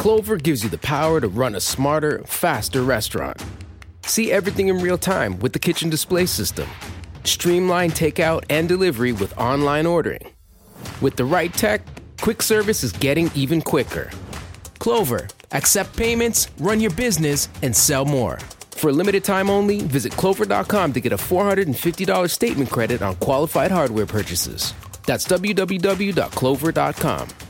Clover gives you the power to run a smarter, faster restaurant. See everything in real time with the kitchen display system. Streamline takeout and delivery with online ordering. With the right tech, quick service is getting even quicker. Clover, accept payments, run your business, and sell more. For a limited time only, visit clover.com to get a $450 statement credit on qualified hardware purchases. That's www.clover.com.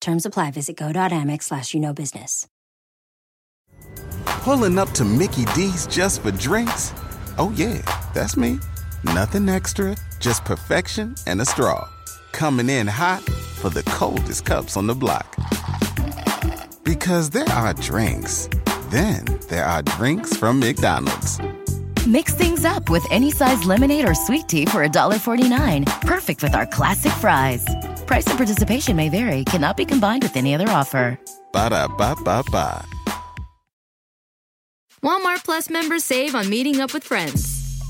Terms apply. Visit go.amex slash you know business. Pulling up to Mickey D's just for drinks? Oh, yeah, that's me. Nothing extra, just perfection and a straw. Coming in hot for the coldest cups on the block. Because there are drinks, then there are drinks from McDonald's. Mix things up with any size lemonade or sweet tea for $1.49. Perfect with our classic fries. Price and participation may vary, cannot be combined with any other offer. Ba da ba ba ba. Walmart Plus members save on meeting up with friends.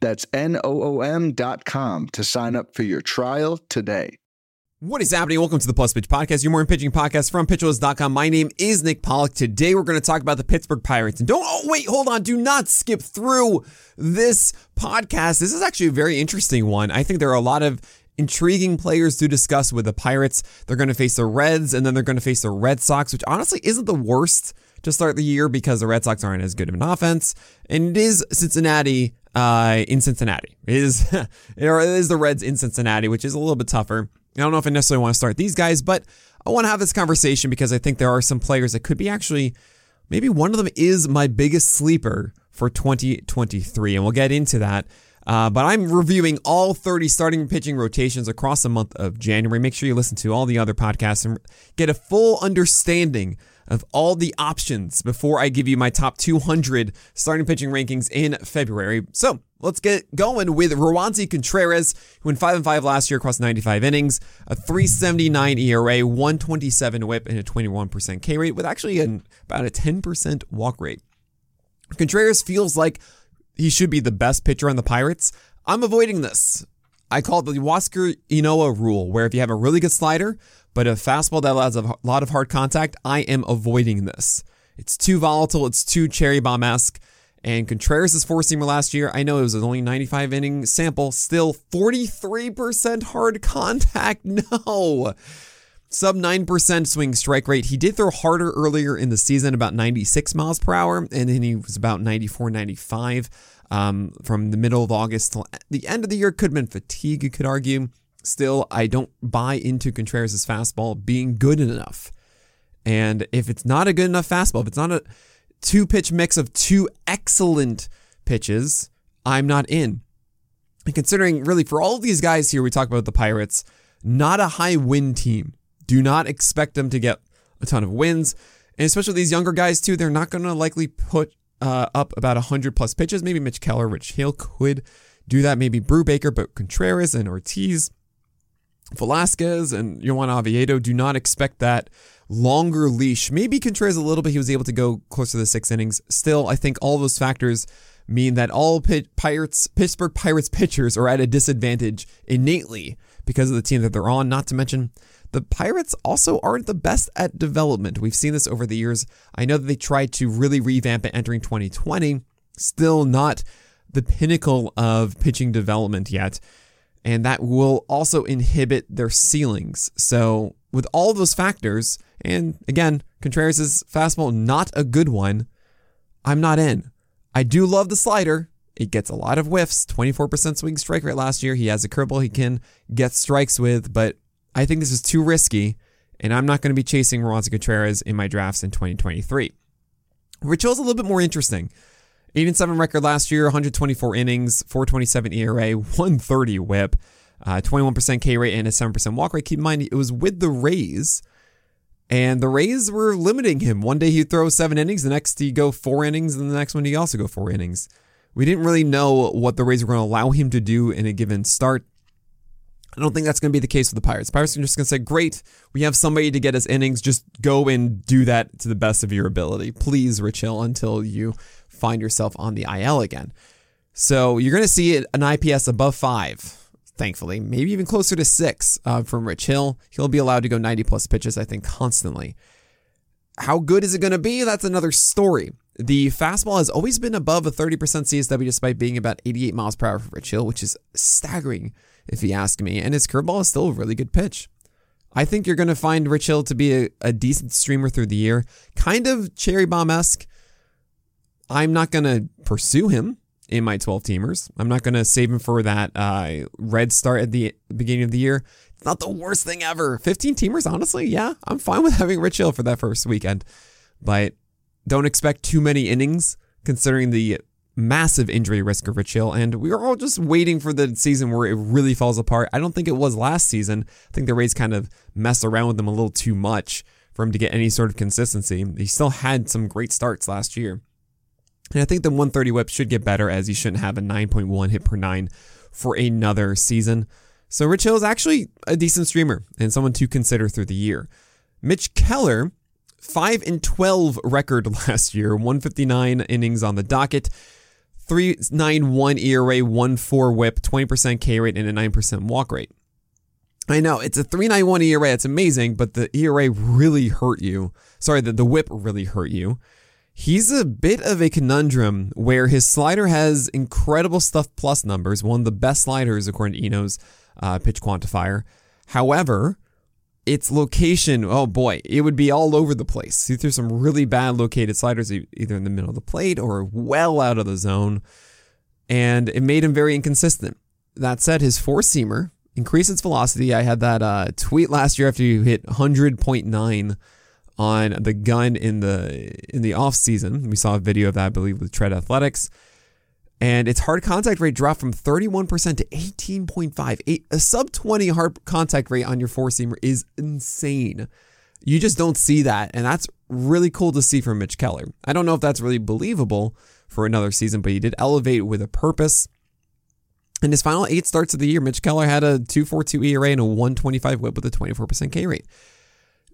That's N-O-O-M dot com to sign up for your trial today. What is happening? Welcome to the Plus Pitch Podcast, your morning pitching podcast from pitcherlist.com. My name is Nick Pollack. Today we're going to talk about the Pittsburgh Pirates. And don't, oh, wait, hold on. Do not skip through this podcast. This is actually a very interesting one. I think there are a lot of intriguing players to discuss with the Pirates. They're going to face the Reds and then they're going to face the Red Sox, which honestly isn't the worst to start the year because the Red Sox aren't as good of an offense. And it is Cincinnati uh, in Cincinnati. Is, it is the Reds in Cincinnati, which is a little bit tougher. I don't know if I necessarily want to start these guys, but I want to have this conversation because I think there are some players that could be actually, maybe one of them is my biggest sleeper for 2023, and we'll get into that. Uh, but I'm reviewing all 30 starting pitching rotations across the month of January. Make sure you listen to all the other podcasts and get a full understanding of all the options before I give you my top 200 starting pitching rankings in February. So let's get going with Roansy Contreras, who went 5 and 5 last year across 95 innings, a 379 ERA, 127 whip, and a 21% K rate with actually an, about a 10% walk rate. Contreras feels like he should be the best pitcher on the Pirates. I'm avoiding this. I call it the Huascar Ynoa rule, where if you have a really good slider, but a fastball that allows a lot of hard contact, I am avoiding this. It's too volatile, it's too cherry bomb esque. And Contreras' four seamer last year, I know it was only 95 inning sample, still 43% hard contact. No. Sub 9% swing strike rate. He did throw harder earlier in the season, about 96 miles per hour, and then he was about 94, 95 um, from the middle of August till the end of the year. Could have been fatigue, you could argue. Still, I don't buy into Contreras' fastball being good enough. And if it's not a good enough fastball, if it's not a two pitch mix of two excellent pitches, I'm not in. And considering really for all of these guys here, we talk about the Pirates, not a high win team. Do not expect them to get a ton of wins. And especially these younger guys too, they're not going to likely put uh, up about 100 plus pitches. Maybe Mitch Keller, Rich Hill could do that. Maybe Brubaker, but Contreras and Ortiz, Velasquez and Johan Oviedo do not expect that longer leash. Maybe Contreras a little bit. He was able to go close to the six innings. Still, I think all those factors mean that all Pirates, Pittsburgh Pirates pitchers are at a disadvantage innately because of the team that they're on. Not to mention, the Pirates also aren't the best at development. We've seen this over the years. I know that they tried to really revamp it entering 2020. Still not the pinnacle of pitching development yet. And that will also inhibit their ceilings. So, with all those factors, and again, Contreras' fastball, not a good one, I'm not in. I do love the slider. It gets a lot of whiffs, 24% swing strike rate last year. He has a curveball he can get strikes with, but I think this is too risky, and I'm not going to be chasing Roansy Contreras in my drafts in 2023. Rich Hill's a little bit more interesting. 8 and 7 record last year, 124 innings, 427 ERA, 130 whip, uh, 21% K rate, and a 7% walk rate. Keep in mind, it was with the Rays. And the Rays were limiting him. One day he'd throw seven innings, the next he'd go four innings, and the next one he'd also go four innings. We didn't really know what the Rays were going to allow him to do in a given start. I don't think that's going to be the case with the Pirates. Pirates are just going to say, great, we have somebody to get us innings. Just go and do that to the best of your ability. Please, Rich Hill, until you find yourself on the IL again. So you're going to see an IPS above five thankfully, maybe even closer to six uh, from Rich Hill. He'll be allowed to go 90 plus pitches, I think, constantly. How good is it going to be? That's another story. The fastball has always been above a 30% CSW despite being about 88 miles per hour for Rich Hill, which is staggering if you ask me. And his curveball is still a really good pitch. I think you're going to find Rich Hill to be a, a decent streamer through the year, kind of cherry bomb esque. I'm not going to pursue him in my 12 teamers. I'm not going to save him for that uh, red start at the beginning of the year. It's not the worst thing ever. 15 teamers, honestly, yeah, I'm fine with having Rich Hill for that first weekend, but don't expect too many innings considering the massive injury risk of Rich Hill. And we are all just waiting for the season where it really falls apart. I don't think it was last season. I think the Rays kind of messed around with him a little too much for him to get any sort of consistency. He still had some great starts last year. And I think the 130 whip should get better as he shouldn't have a 9.1 hit per nine for another season. So Rich Hill is actually a decent streamer and someone to consider through the year. Mitch Keller, 5 and 12 record last year, 159 innings on the docket, 391 ERA, 1.4 whip, 20% K rate, and a 9% walk rate. I know it's a 391 ERA. It's amazing, but the ERA really hurt you. Sorry, the, the whip really hurt you. He's a bit of a conundrum where his slider has incredible stuff plus numbers, one of the best sliders according to Eno's uh, pitch quantifier. However, its location, oh boy, it would be all over the place. He threw some really bad located sliders either in the middle of the plate or well out of the zone, and it made him very inconsistent. That said, his four seamer increased its velocity. I had that uh, tweet last year after you hit 100.9 on the gun in the in the off season. We saw a video of that, I believe, with Tread Athletics. And its hard contact rate dropped from 31% to 18.5. A sub 20 hard contact rate on your four seamer is insane. You just don't see that. And that's really cool to see from Mitch Keller. I don't know if that's really believable for another season, but he did elevate with a purpose. In his final eight starts of the year, Mitch Keller had a 2.42 ERA and a 125 whip with a 24% K rate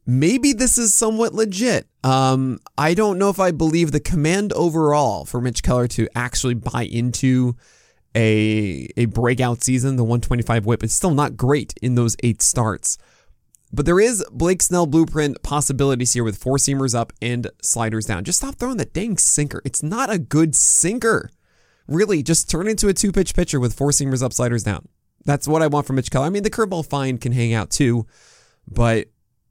maybe this is somewhat legit. Um, I don't know if I believe the command overall for Mitch Keller to actually buy into a a breakout season. The 125 whip is still not great in those eight starts. But there is Blake Snell blueprint possibilities here with four seamers up and sliders down. Just stop throwing that dang sinker. It's not a good sinker. Really, just turn into a two pitch pitcher with four seamers up, sliders down. That's what I want from Mitch Keller. I mean, the curveball fine can hang out too, but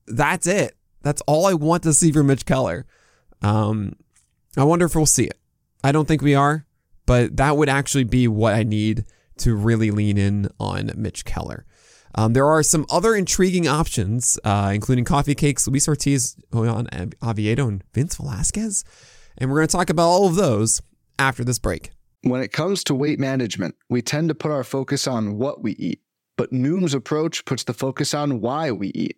that's it. That's all I want to see from Mitch Keller. Um, I wonder if we'll see it. I don't think we are, but that would actually be what I need to really lean in on Mitch Keller. Um, there are some other intriguing options, uh, including Coffee Cakes, Luis Ortiz, Johan Oviedo, and Vince Velasquez. And we're going to talk about all of those after this break. When it comes to weight management, we tend to put our focus on what we eat, but Noom's approach puts the focus on why we eat.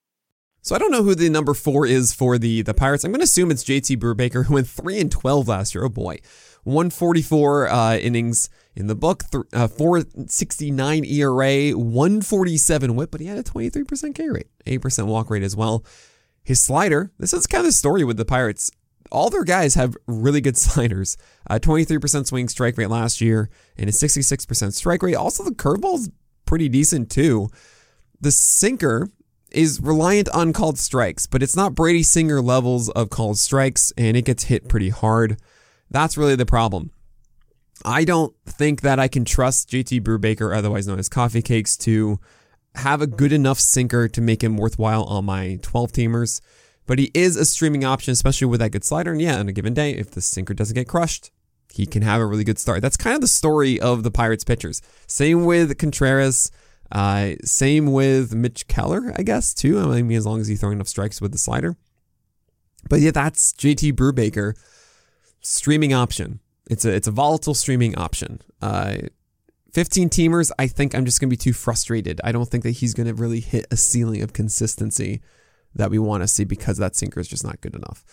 So I don't know who the number four is for the the Pirates. I'm going to assume it's JT Brubaker, who went three and twelve last year. Oh boy, 144 uh, innings in the book, th- uh, 469 ERA, 147 WHIP, but he had a 23% K rate, 8% walk rate as well. His slider. This is kind of the story with the Pirates. All their guys have really good sliders. Uh, 23% swing strike rate last year and a 66% strike rate. Also, the curveball's pretty decent too. The sinker is reliant on called strikes, but it's not Brady Singer levels of called strikes, and it gets hit pretty hard. That's really the problem. I don't think that I can trust JT Brubaker, otherwise known as Coffee Cakes, to have a good enough sinker to make him worthwhile on my 12 teamers. But he is a streaming option, especially with that good slider. And yeah, on a given day, if the sinker doesn't get crushed, he can have a really good start. That's kind of the story of the Pirates pitchers. Same with Contreras. Uh, same with Mitch Keller, I guess, too. I mean, as long as he's throwing enough strikes with the slider. But yeah, that's JT Brubaker streaming option. It's a it's a volatile streaming option. Uh, 15 teamers, I think I'm just going to be too frustrated. I don't think that he's going to really hit a ceiling of consistency that we want to see because that sinker is just not good enough.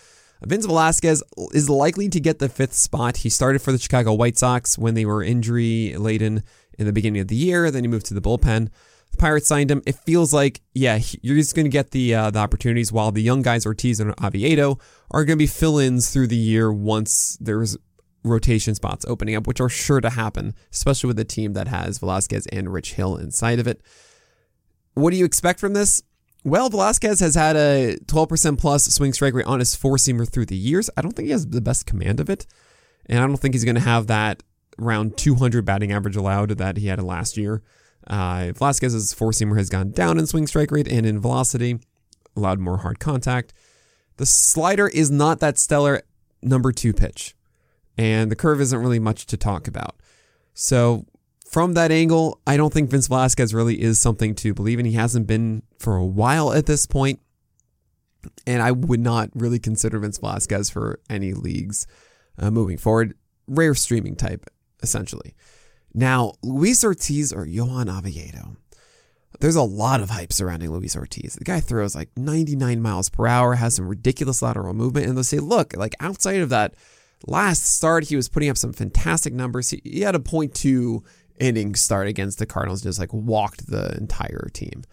Vince Velasquez is likely to get the fifth spot. He started for the Chicago White Sox when they were injury laden in the beginning of the year. Then he moved to the bullpen. The Pirates signed him. It feels like, yeah, you're just going to get the uh, the opportunities while the young guys, Ortiz and Oviedo, are going to be fill-ins through the year once there's rotation spots opening up, which are sure to happen, especially with a team that has Velasquez and Rich Hill inside of it. What do you expect from this? Well, Velasquez has had a 12% plus swing strike rate on his four seamer through the years. I don't think he has the best command of it. And I don't think he's going to have that around 200 batting average allowed that he had last year. Uh, Velasquez's four seamer has gone down in swing strike rate and in velocity, allowed more hard contact. The slider is not that stellar number two pitch, and the curve isn't really much to talk about. So, from that angle, I don't think Vince Velasquez really is something to believe in. He hasn't been for a while at this point, and I would not really consider Vince Velasquez for any leagues uh, moving forward. Rare streaming type, essentially. Now, Luis Ortiz or Johan Oviedo. There's a lot of hype surrounding Luis Ortiz. The guy throws like 99 miles per hour, has some ridiculous lateral movement, and they'll say, look, like outside of that last start, he was putting up some fantastic numbers. He, he had a point two inning start against the Cardinals, just like walked the entire team.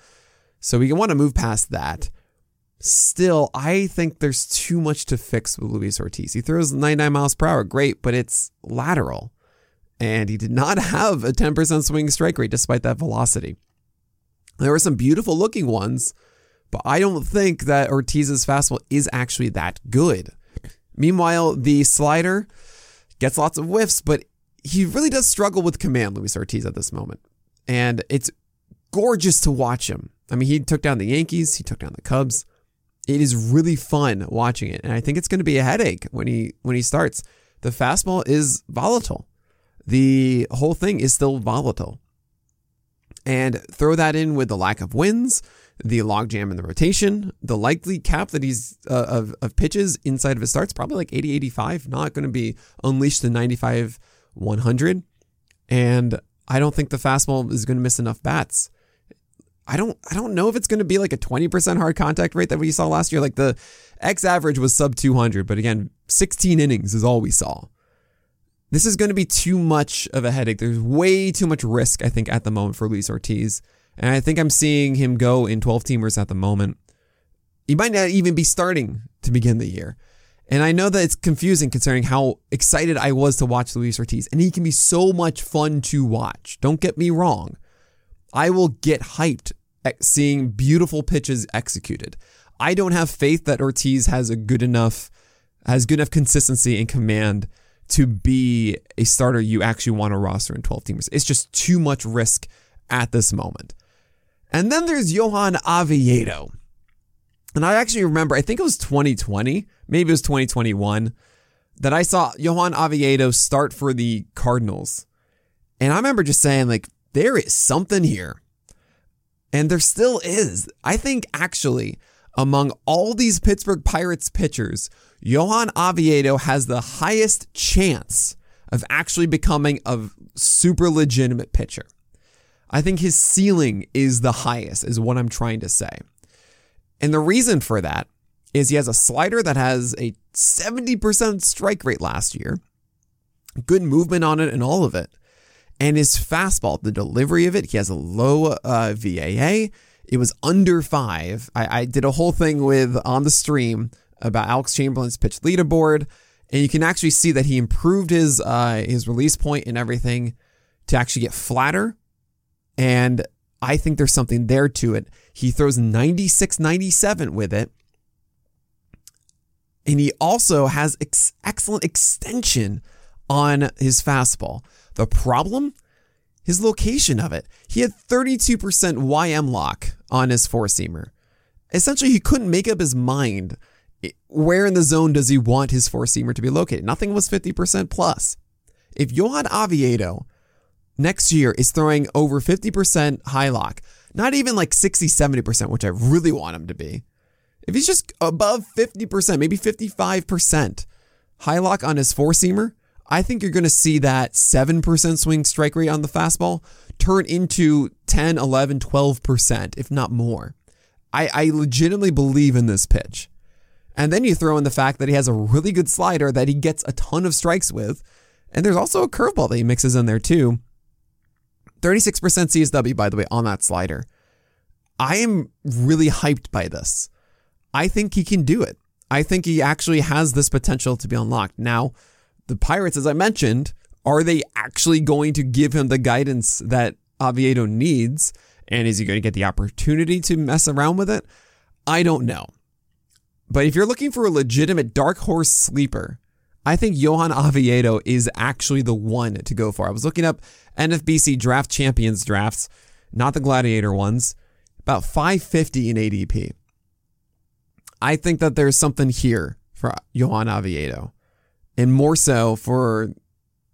So we want to move past that. Still, I think there's too much to fix with Luis Ortiz. He throws 99 miles per hour, great, but it's lateral. And he did not have a 10% swing strike rate despite that velocity. There were some beautiful looking ones, but I don't think that Ortiz's fastball is actually that good. Meanwhile, the slider gets lots of whiffs, but he really does struggle with command, Luis Ortiz, at this moment. And it's gorgeous to watch him. I mean, he took down the Yankees, he took down the Cubs. It is really fun watching it, and I think it's going to be a headache when he when he starts. The fastball is volatile. The whole thing is still volatile. And throw that in with the lack of wins, the logjam in the rotation, the likely cap that he's uh, of, of pitches inside of his starts, probably like 80, 85, not going to be unleashed to 95, 100. And I don't think the fastball is going to miss enough bats. I don't I don't know if it's going to be like a 20% hard contact rate that we saw last year. Like the X average was sub 200, but again, 16 innings is all we saw. This is going to be too much of a headache. There's way too much risk, I think, at the moment for Luis Ortiz. And I think I'm seeing him go in 12 teamers at the moment. He might not even be starting to begin the year. And I know that it's confusing concerning how excited I was to watch Luis Ortiz. And he can be so much fun to watch. Don't get me wrong. I will get hyped at seeing beautiful pitches executed. I don't have faith that Ortiz has a good enough has good enough consistency and command to be a starter you actually want to roster in 12 teamers. It's just too much risk at this moment. And then there's Johan Oviedo. And I actually remember, I think it was 2020, maybe it was 2021, that I saw Johan Oviedo start for the Cardinals. And I remember just saying, like, there is something here. And there still is. I think actually, among all these Pittsburgh Pirates pitchers, Johan Oviedo has the highest chance of actually becoming a super legitimate pitcher. I think his ceiling is the highest, is what I'm trying to say. And the reason for that is he has a slider that has a 70% strike rate last year, good movement on it and all of it. And his fastball, the delivery of it, he has a low uh, VAA. It was under five. I, I did a whole thing with on the stream about Alex Chamberlain's pitch leaderboard, and you can actually see that he improved his uh, his release point and everything to actually get flatter. And I think there's something there to it. He throws 96 97 with it. And he also has ex- excellent extension on his fastball. The problem? His location of it. He had 32% YM lock on his four seamer. Essentially, he couldn't make up his mind where in the zone does he want his four seamer to be located. Nothing was 50% plus. If Johan Oviedo next year is throwing over 50% high lock, not even like 60, 70%, which I really want him to be. If he's just above 50%, maybe 55% high lock on his four seamer, I think you're going to see that 7% swing strike rate on the fastball turn into 10, 11, 12%, if not more. I, I legitimately believe in this pitch. And then you throw in the fact that he has a really good slider that he gets a ton of strikes with. And there's also a curveball that he mixes in there too. 36% CSW, by the way, on that slider. I am really hyped by this. I think he can do it. I think he actually has this potential to be unlocked. Now, the Pirates, as I mentioned, are they actually going to give him the guidance that Oviedo needs? And is he going to get the opportunity to mess around with it? I don't know. But if you're looking for a legitimate dark horse sleeper, I think Johan Oviedo is actually the one to go for. I was looking up NFBC draft champions drafts, not the gladiator ones, about 550 in ADP. I think that there's something here for Johan Oviedo, and more so for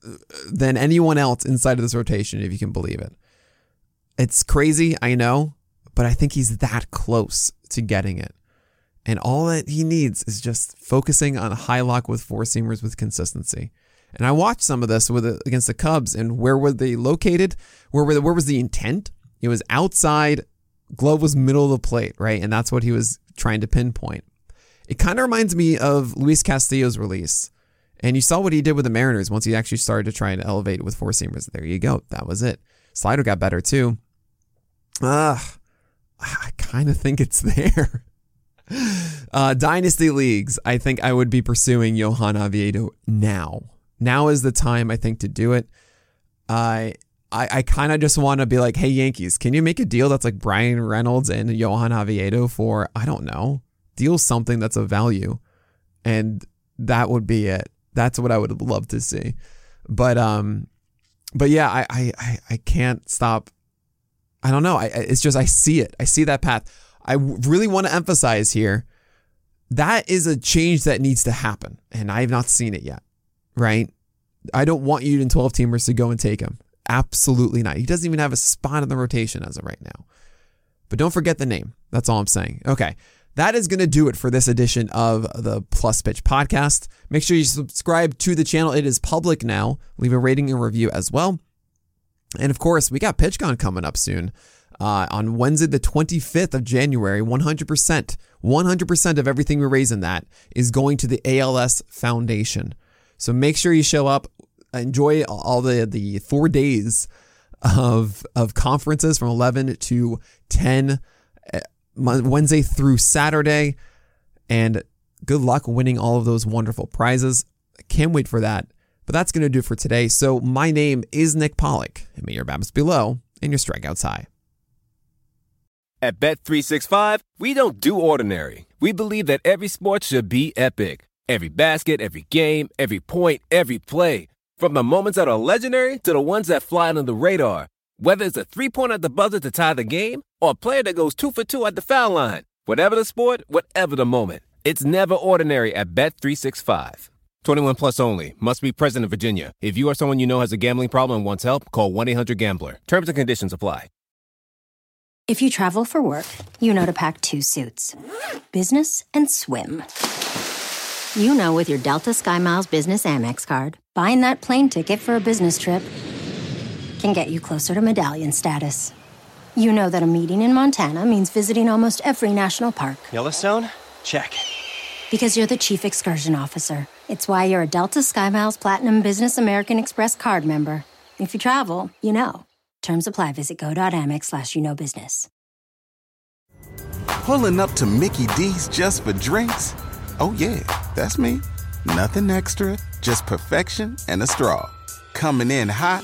uh, than anyone else inside of this rotation, if you can believe it. It's crazy, I know, but I think he's that close to getting it. And all that he needs is just focusing on high lock with four seamers with consistency. And I watched some of this with uh, against the Cubs, and where were they located? Where were the, where was the intent? It was outside. Glove was middle of the plate, right? And that's what he was trying to pinpoint. It kind of reminds me of Luis Castillo's release. And you saw what he did with the Mariners once he actually started to try and elevate with four seamers. There you go. That was it. Slider got better too. Ah, I kind of think it's there. Uh, Dynasty leagues, I think I would be pursuing Johan Oviedo now. Now is the time, I think, to do it. I I, I kind of just want to be like, hey, Yankees, can you make a deal that's like Bryan Reynolds and Johan Oviedo for, I don't know, deal something that's of value. And that would be it. That's what I would love to see. But, um, but yeah, I, I, I can't stop. I don't know. I, it's just, I see it. I see that path. I really want to emphasize here that is a change that needs to happen. And I have not seen it yet, right? I don't want you in 12 teamers to go and take him. Absolutely not. He doesn't even have a spot in the rotation as of right now. But don't forget the name. That's all I'm saying. Okay. That is going to do it for this edition of the Plus Pitch podcast. Make sure you subscribe to the channel. It is public now. Leave a rating and review as well. And of course, we got PitchCon coming up soon uh, on Wednesday, the 25th of January, 100%, 100% of everything we raise in that is going to the ALS Foundation. So make sure you show up, enjoy all the, the four days of of conferences from 11 to 10 uh, Mon- Wednesday through Saturday. And good luck winning all of those wonderful prizes. I can't wait for that. But that's going to do it for today. So my name is Nick Pollack, and may your BABIPs below and your strikeouts high. At Bet365, we don't do ordinary. We believe that every sport should be epic. Every basket, every game, every point, every play. From the moments that are legendary to the ones that fly under the radar. Whether it's a three-pointer at the buzzer to tie the game or a player that goes two for two at the foul line. Whatever the sport, whatever the moment. It's never ordinary at Bet365. 21 plus only. Must be present in Virginia. If you or someone you know has a gambling problem and wants help, call 1-800-GAMBLER. Terms and conditions apply. If you travel for work, you know to pack two suits business and swim. You know, with your Delta SkyMiles Business Amex card, buying that plane ticket for a business trip can get you closer to medallion status. You know that a meeting in Montana means visiting almost every national park Yellowstone? Check. because you're the chief excursion officer. It's why you're a Delta SkyMiles Platinum Business American Express card member. If you travel, you know. Terms apply. Visit go.amex slash you know business. Pulling up to Mickey D's just for drinks? Oh, yeah, that's me. Nothing extra, just perfection and a straw. Coming in hot